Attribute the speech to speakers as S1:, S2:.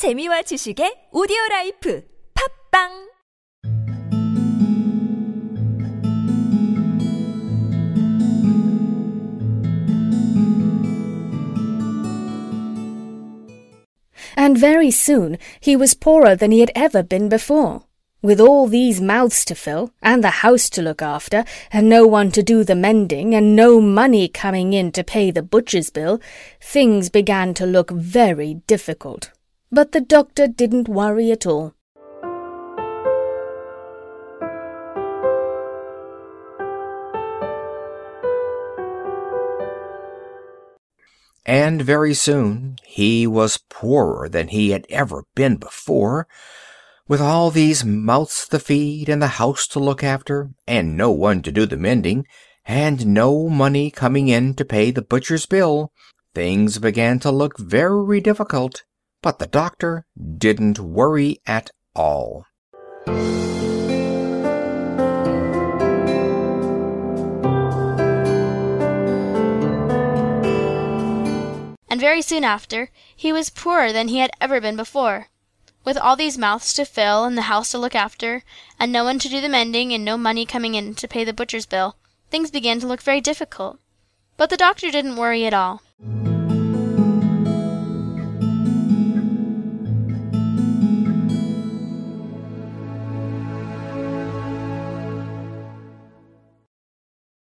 S1: 재미와 지식의 오디오 라이프 팝빵
S2: And very soon he was poorer than he had ever been before. With all these mouths to fill, and the house to look after, and no one to do the mending, and no money coming in to pay the butcher's bill, things began to look very difficult. But the doctor didn't worry at all.
S3: And very soon he was poorer than he had ever been before. With all these mouths to feed, and the house to look after, and no one to do the mending, and no money coming in to pay the butcher's bill, things began to look very difficult. But the doctor didn't worry at all.
S4: And very soon after, he was poorer than he had ever been before. With all these mouths to fill, and the house to look after, and no one to do the mending, and no money coming in to pay the butcher's bill, things began to look very difficult. But the doctor didn't worry at all.